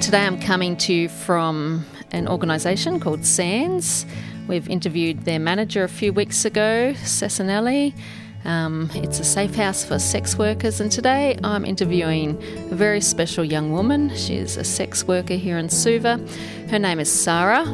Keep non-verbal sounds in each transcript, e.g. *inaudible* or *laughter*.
Today I'm coming to you from an organisation called SANDS. We've interviewed their manager a few weeks ago, Cessanelli. Um, it's a safe house for sex workers, and today I'm interviewing a very special young woman. She's a sex worker here in Suva. Her name is Sara.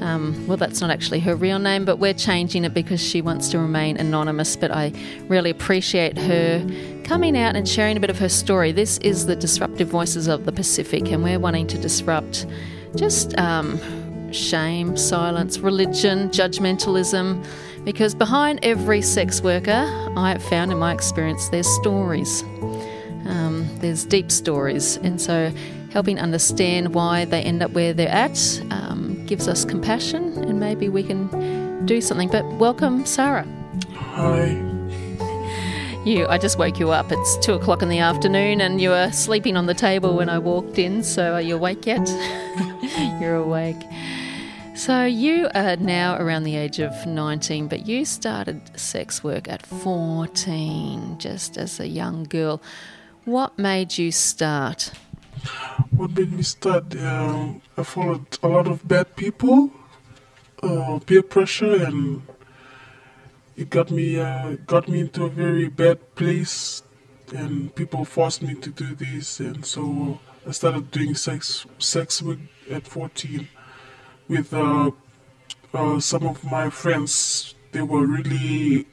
Um, well, that's not actually her real name, but we're changing it because she wants to remain anonymous. But I really appreciate her coming out and sharing a bit of her story. This is the Disruptive Voices of the Pacific, and we're wanting to disrupt just um, shame, silence, religion, judgmentalism. Because behind every sex worker, I have found in my experience, there's stories. Um, there's deep stories. And so helping understand why they end up where they're at um, gives us compassion and maybe we can do something. But welcome, Sara. Hi. You, I just woke you up. It's two o'clock in the afternoon, and you were sleeping on the table when I walked in. So, are you awake yet? *laughs* You're awake. So, you are now around the age of 19, but you started sex work at 14, just as a young girl. What made you start? What made me start? Um, I followed a lot of bad people, uh, peer pressure, and it got me uh, got me into a very bad place. And people forced me to do this, and so I started doing sex sex at 14 with uh, uh, some of my friends. They were really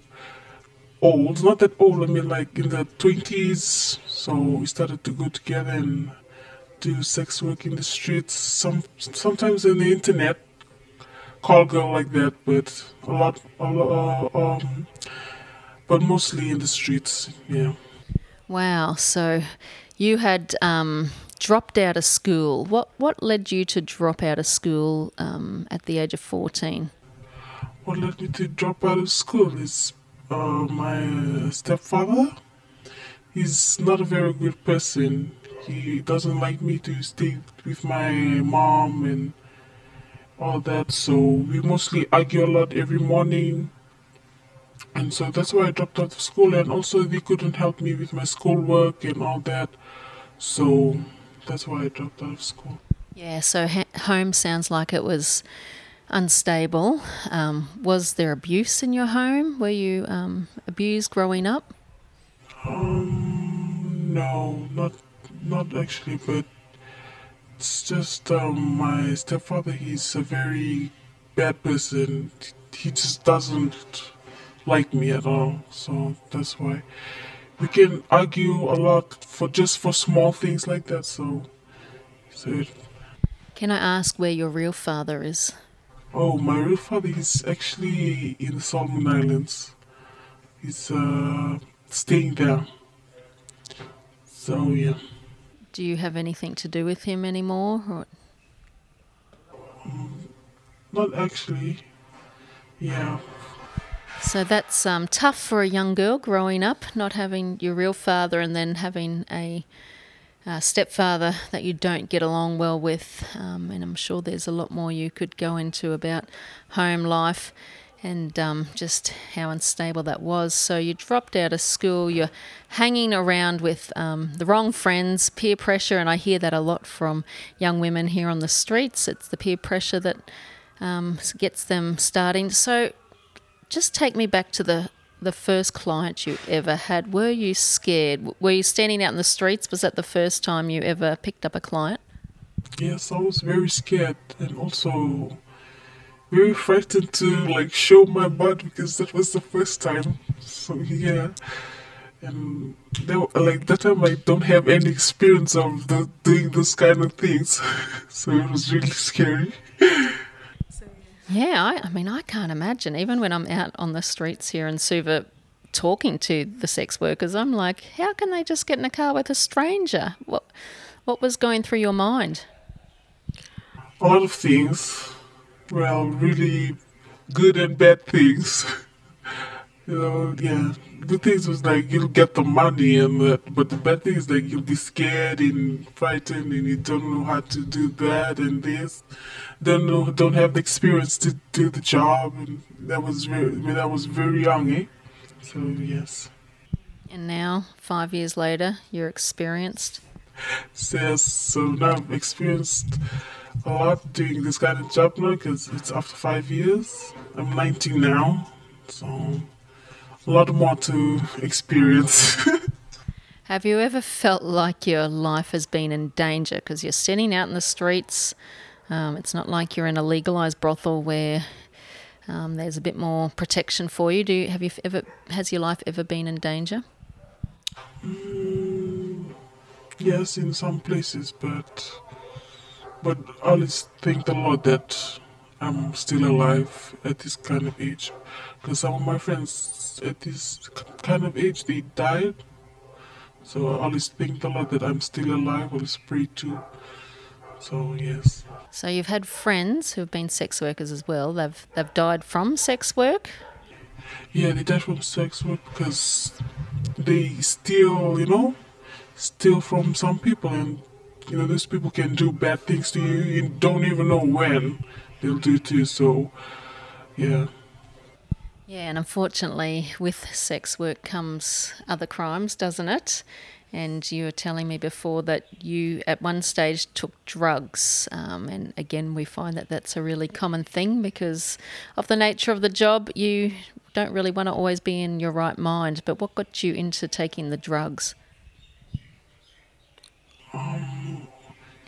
old, not that old. I mean, like in the 20s. So we started to go together and do sex work in the streets. Some sometimes on the internet, call girl like that, but a lot, a lot, uh, um, but mostly in the streets. Yeah. Wow. So you had um, dropped out of school. What what led you to drop out of school um, at the age of fourteen? What led me to drop out of school is uh, my stepfather. He's not a very good person. He doesn't like me to stay with my mom and all that. So we mostly argue a lot every morning. And so that's why I dropped out of school. And also, they couldn't help me with my schoolwork and all that. So that's why I dropped out of school. Yeah, so ha- home sounds like it was unstable. Um, was there abuse in your home? Were you um, abused growing up? Um, no, not not actually, but it's just um, my stepfather. He's a very bad person. He just doesn't like me at all. So that's why we can argue a lot for just for small things like that. So, so. Can I ask where your real father is? Oh, my real father is actually in the Solomon Islands. He's uh, staying there. So yeah. Do you have anything to do with him anymore? Or? Not actually. Yeah. So that's um, tough for a young girl growing up, not having your real father and then having a, a stepfather that you don't get along well with. Um, and I'm sure there's a lot more you could go into about home life and um, just how unstable that was. So you dropped out of school, you're hanging around with um, the wrong friends, peer pressure, and I hear that a lot from young women here on the streets. It's the peer pressure that um, gets them starting. So just take me back to the the first client you ever had. Were you scared? Were you standing out in the streets? Was that the first time you ever picked up a client? Yes, I was very scared and also very frightened to like show my butt because that was the first time. So yeah, and they, like that time I don't have any experience of the, doing those kind of things, *laughs* so it was really scary. Yeah, I, I, mean, I can't imagine. Even when I'm out on the streets here in Suva talking to the sex workers, I'm like, how can they just get in a car with a stranger? What, what was going through your mind? A lot of things. Well, really good and bad things. *laughs* you know, yeah. The things was like you'll get the money and that, but the bad thing is like you'll be scared and frightened and you don't know how to do that and this don't know, don't have the experience to do the job, and that was very, when I was very young, eh? So yes. And now, five years later, you're experienced. Yes, so now I've experienced a lot doing this kind of job now because it's after five years. I'm 19 now, so a lot more to experience. *laughs* Have you ever felt like your life has been in danger because you're sitting out in the streets? Um, it's not like you're in a legalized brothel where um, there's a bit more protection for you. Do you, have you ever has your life ever been in danger? Mm, yes, in some places, but but I always thank the Lord that I'm still alive at this kind of age, because some of my friends at this kind of age they died so I always thank the Lord that I'm still alive. Holy Spirit too. So yes. So you've had friends who've been sex workers as well. They've they've died from sex work. Yeah, they died from sex work because they steal, you know, steal from some people, and you know these people can do bad things to you. You don't even know when they'll do it to you. So, yeah. Yeah, and unfortunately, with sex work comes other crimes, doesn't it? And you were telling me before that you, at one stage, took drugs. Um, and again, we find that that's a really common thing because of the nature of the job. You don't really want to always be in your right mind. But what got you into taking the drugs?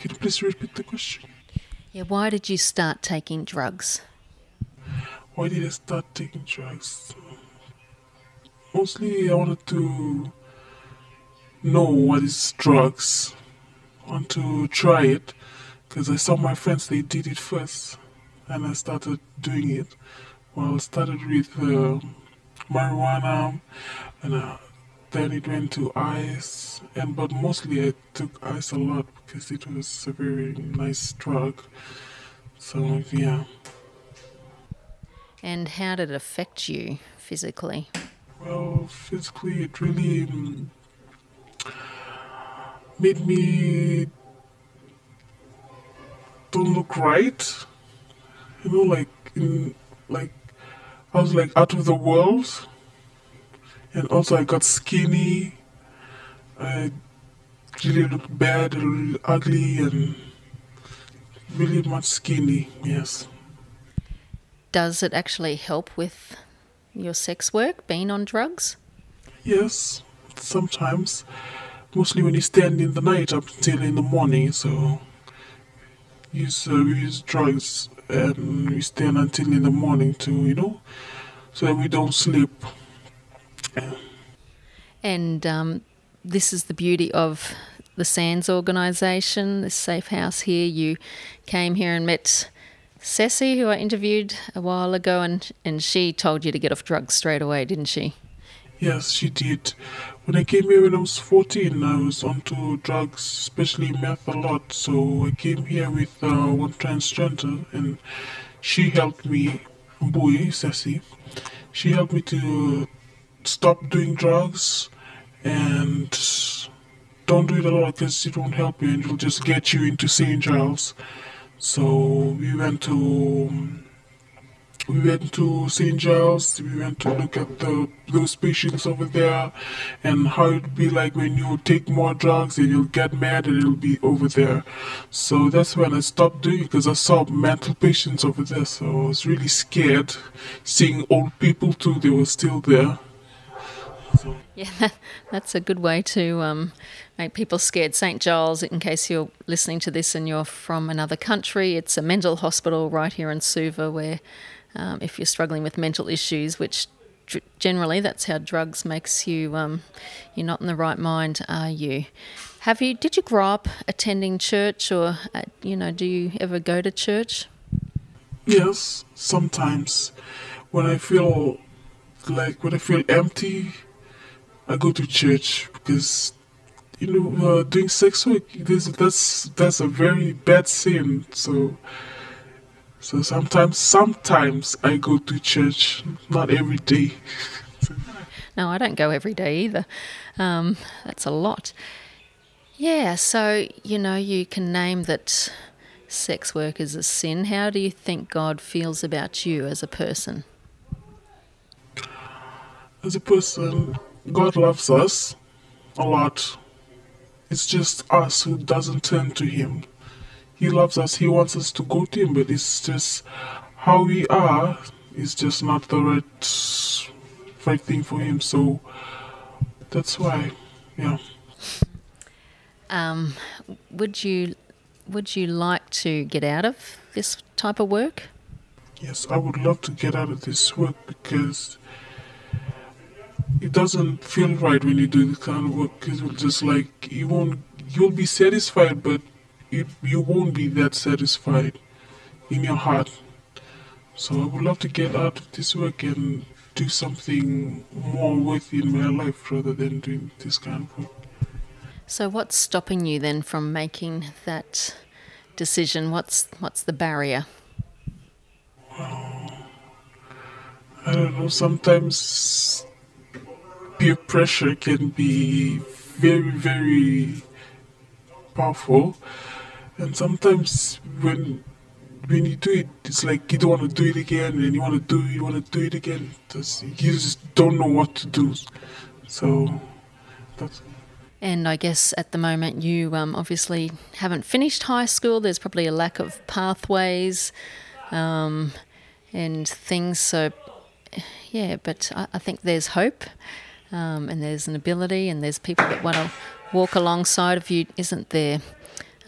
Can you please repeat the question? Yeah, why did you start taking drugs? why did I start taking drugs? Mostly, I wanted to know what is drugs. I want to try it because I saw my friends they did it first, and I started doing it. Well, I started with uh, marijuana, and uh, then it went to ice, and but mostly I took ice a lot because it was a very nice drug. So yeah. And how did it affect you physically? Well, physically, it really um, made me don't look right. You know, like in like I was like out of the world, and also I got skinny. I really looked bad and ugly and really much skinny. Yes does it actually help with your sex work, being on drugs? Yes, sometimes. Mostly when you stand in the night up until in the morning, so use uh, we use drugs and we stand until in the morning to you know, so that we don't sleep. *laughs* And um, this is the beauty of the SANDS organisation, this safe house here. You came here and met Ceci, who I interviewed a while ago, and, and she told you to get off drugs straight away, didn't she? Yes, she did. When I came here when I was 14, I was onto drugs, especially meth a lot. So I came here with uh, one transgender, and she helped me, boy, Ceci. She helped me to stop doing drugs and don't do it a lot because it won't help you and it'll just get you into St. Giles. So we went to we went to St. Giles. We went to look at the those patients over there and how it'd be like when you take more drugs and you'll get mad and it'll be over there. So that's when I stopped doing because I saw mental patients over there. So I was really scared seeing old people too. They were still there. *laughs* Yeah, that, that's a good way to um, make people scared. St. Giles, in case you're listening to this and you're from another country, it's a mental hospital right here in Suva where um, if you're struggling with mental issues, which generally that's how drugs makes you, um, you're not in the right mind, are you? Have you, did you grow up attending church or, uh, you know, do you ever go to church? Yes, sometimes. When I feel like, when I feel empty, I go to church because you know, uh, doing sex work, this, that's that's a very bad sin. So, so sometimes, sometimes I go to church, not every day. *laughs* no, I don't go every day either. Um, that's a lot. Yeah, so you know, you can name that sex work is a sin. How do you think God feels about you as a person? As a person, God loves us a lot it's just us who doesn't turn to Him. He loves us. He wants us to go to Him, but it's just how we are is just not the right right thing for Him. So that's why, yeah. Um, would you would you like to get out of this type of work? Yes, I would love to get out of this work because it doesn't feel right when you do this kind of work. Because it's just like you won't, you'll be satisfied, but it, you won't be that satisfied in your heart. So I would love to get out of this work and do something more worthy in my life rather than doing this kind of work. So what's stopping you then from making that decision? What's what's the barrier? well, I don't know. Sometimes peer pressure can be very, very powerful, and sometimes when when you do it, it's like you don't want to do it again, and you want to do you want to do it again. Just, you just don't know what to do. So that's. And I guess at the moment you um, obviously haven't finished high school. There's probably a lack of pathways um, and things. So, yeah, but I, I think there's hope um, and there's an ability and there's people that want to walk alongside of you, isn't there,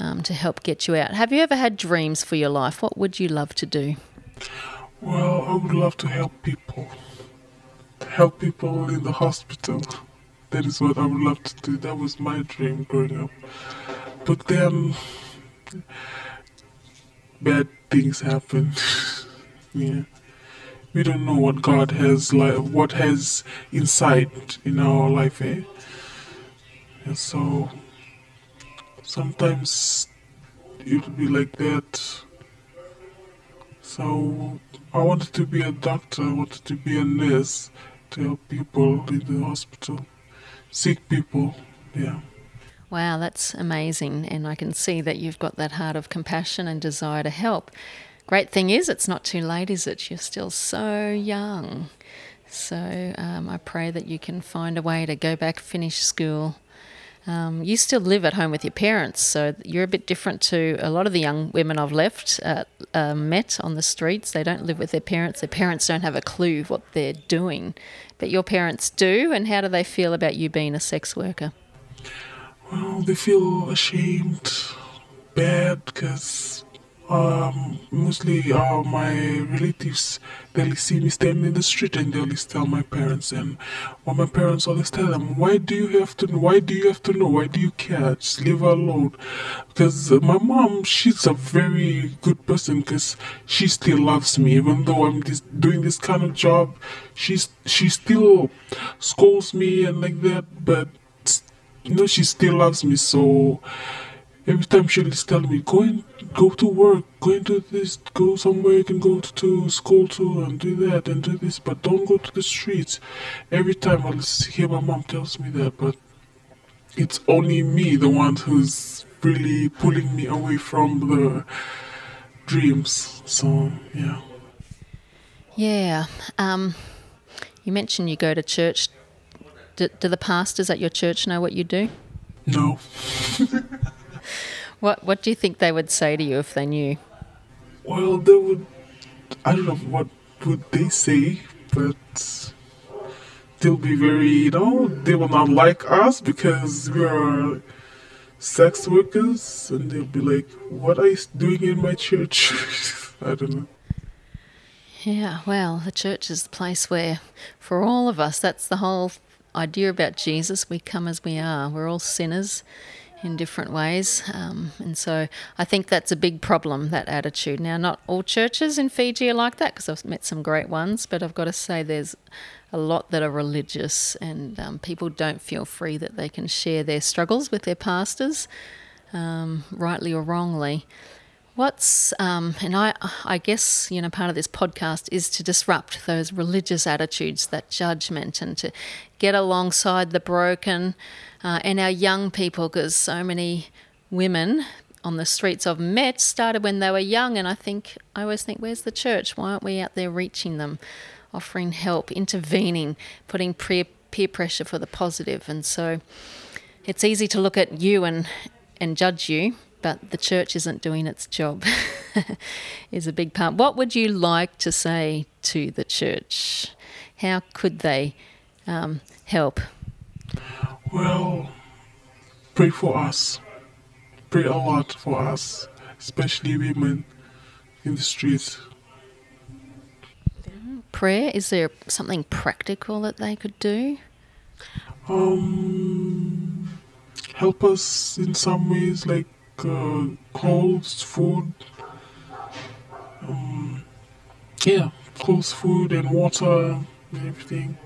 um, to help get you out. Have you ever had dreams for your life? What would you love to do? Well, I would love to help people. Help people in the hospital. That is what I would love to do. That was my dream growing up. But then, bad things happen. *laughs* yeah. We don't know what God has like, what has inside in our life, eh? And so, sometimes it'll be like that. So, I wanted to be a doctor, I wanted to be a nurse to help people in the hospital sick people. Yeah. Wow, that's amazing. And I can see that you've got that heart of compassion and desire to help. Great thing is, it's not too late, is it? You're still so young. So um, I pray that you can find a way to go back, finish school, um, you still live at home with your parents, so you're a bit different to a lot of the young women I've left uh, uh, met on the streets. They don't live with their parents. Their parents don't have a clue what they're doing, but your parents do. And how do they feel about you being a sex worker? Well, they feel ashamed, bad, because um, mostly uh, my relatives they see me standing in the street and they always tell my parents and what my parents always tell them why do you have to why do you have to know? Why do you care? Just leave her alone. Because my mom she's a very good person because she still loves me. Even though I'm this, doing this kind of job she's she still scolds me and like that but you know she still loves me. So every time she'll just tell me, go and go to work, go do this, go somewhere you can go to, to school to and do that and do this, but don't go to the streets. Every time I'll hear my mom tells me that, but it's only me, the one who's really pulling me away from the dreams. So yeah. Yeah. Um, you mentioned you go to church. Do, do the pastors at your church know what you do? No. *laughs* What What do you think they would say to you if they knew? Well, they would. I don't know what would they say, but they'll be very, you know, they will not like us because we are sex workers, and they'll be like, "What are you doing in my church?" *laughs* I don't know. Yeah, well, the church is the place where, for all of us, that's the whole idea about Jesus. We come as we are. We're all sinners in different ways. Um, and so I think that's a big problem, that attitude. Now, not all churches in Fiji are like that because I've met some great ones, but I've got to say there's a lot that are religious and um, people don't feel free that they can share their struggles with their pastors, um, rightly or wrongly. What's um, and I I guess you know part of this podcast is to disrupt those religious attitudes, that judgment, and to get alongside the broken uh, and our young people, because so many women on the streets of Met started when they were young, and I think I always think, where's the church? Why aren't we out there reaching them, offering help, intervening, putting peer peer pressure for the positive? And so it's easy to look at you and and judge you, but the church isn't doing its job. *laughs* is a big part. What would you like to say to the church? How could they um, help? Well, pray for us. Pray a lot for us, especially women in the streets. Prayer, is there something practical that they could do? Um, help us in some ways, like uh, clothes, food. Um, yeah, clothes, food, and water, and everything.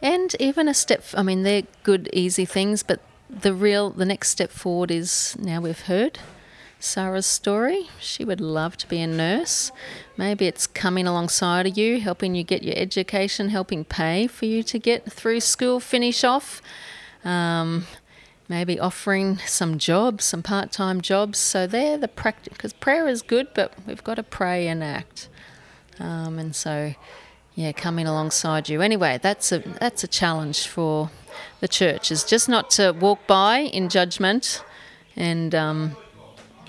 And even a step, I mean, they're good, easy things, but the real, the next step forward is now we've heard Sara's story. She would love to be a nurse. Maybe it's coming alongside of you, helping you get your education, helping pay for you to get through school, finish off. Um, maybe offering some jobs, some part time jobs. So they're the practice, because prayer is good, but we've got to pray and act. Um, and so, yeah, coming alongside you. Anyway, that's a that's a challenge for the church is just not to walk by in judgment and um,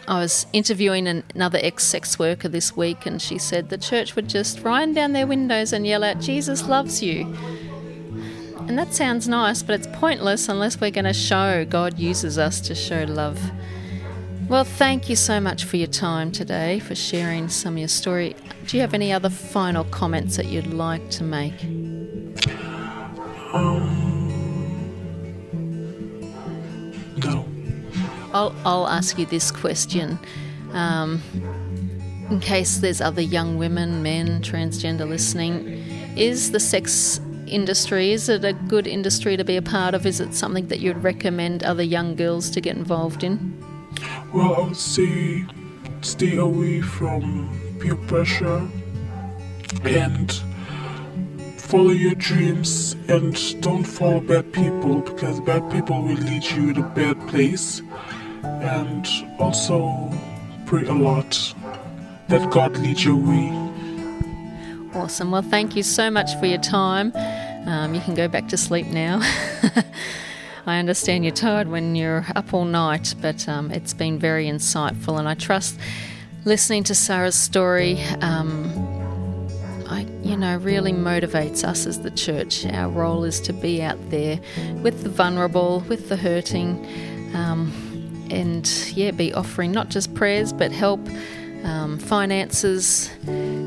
I was interviewing an, another ex sex worker this week, and she said the church would just run down their windows and yell out, Jesus loves you. And that sounds nice, but it's pointless unless we're going to show God uses us to show love. Well, thank you so much for your time today, for sharing some of your story. Do you have any other final comments that you'd like to make? Um, no. I'll, I'll ask you this question. Um, in case there's other young women, men, transgender listening, is the sex industry, is it a good industry to be a part of? Is it something that you'd recommend other young girls to get involved in? Well, I would say stay away from peer pressure and follow your dreams and don't follow bad people because bad people will lead you to a bad place and also pray a lot that God leads your way. Awesome. Well, thank you so much for your time. Um, you can go back to sleep now. *laughs* I understand you're tired when you're up all night, but um, it's been very insightful, and I trust listening to Sara's story. Um, I, you know, really motivates us as the church. Our role is to be out there with the vulnerable, with the hurting, um, and yeah, be offering not just prayers but help, um, finances,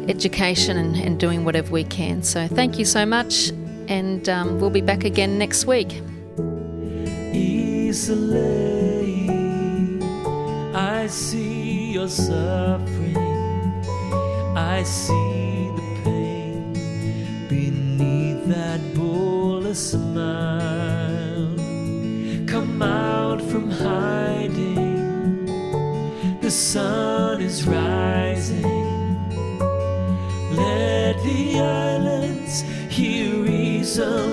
education, and, and, doing whatever we can. So thank you so much, and um, we'll be back again next week. Easily, I see your suffering. I see the pain beneath that bullet smile. Let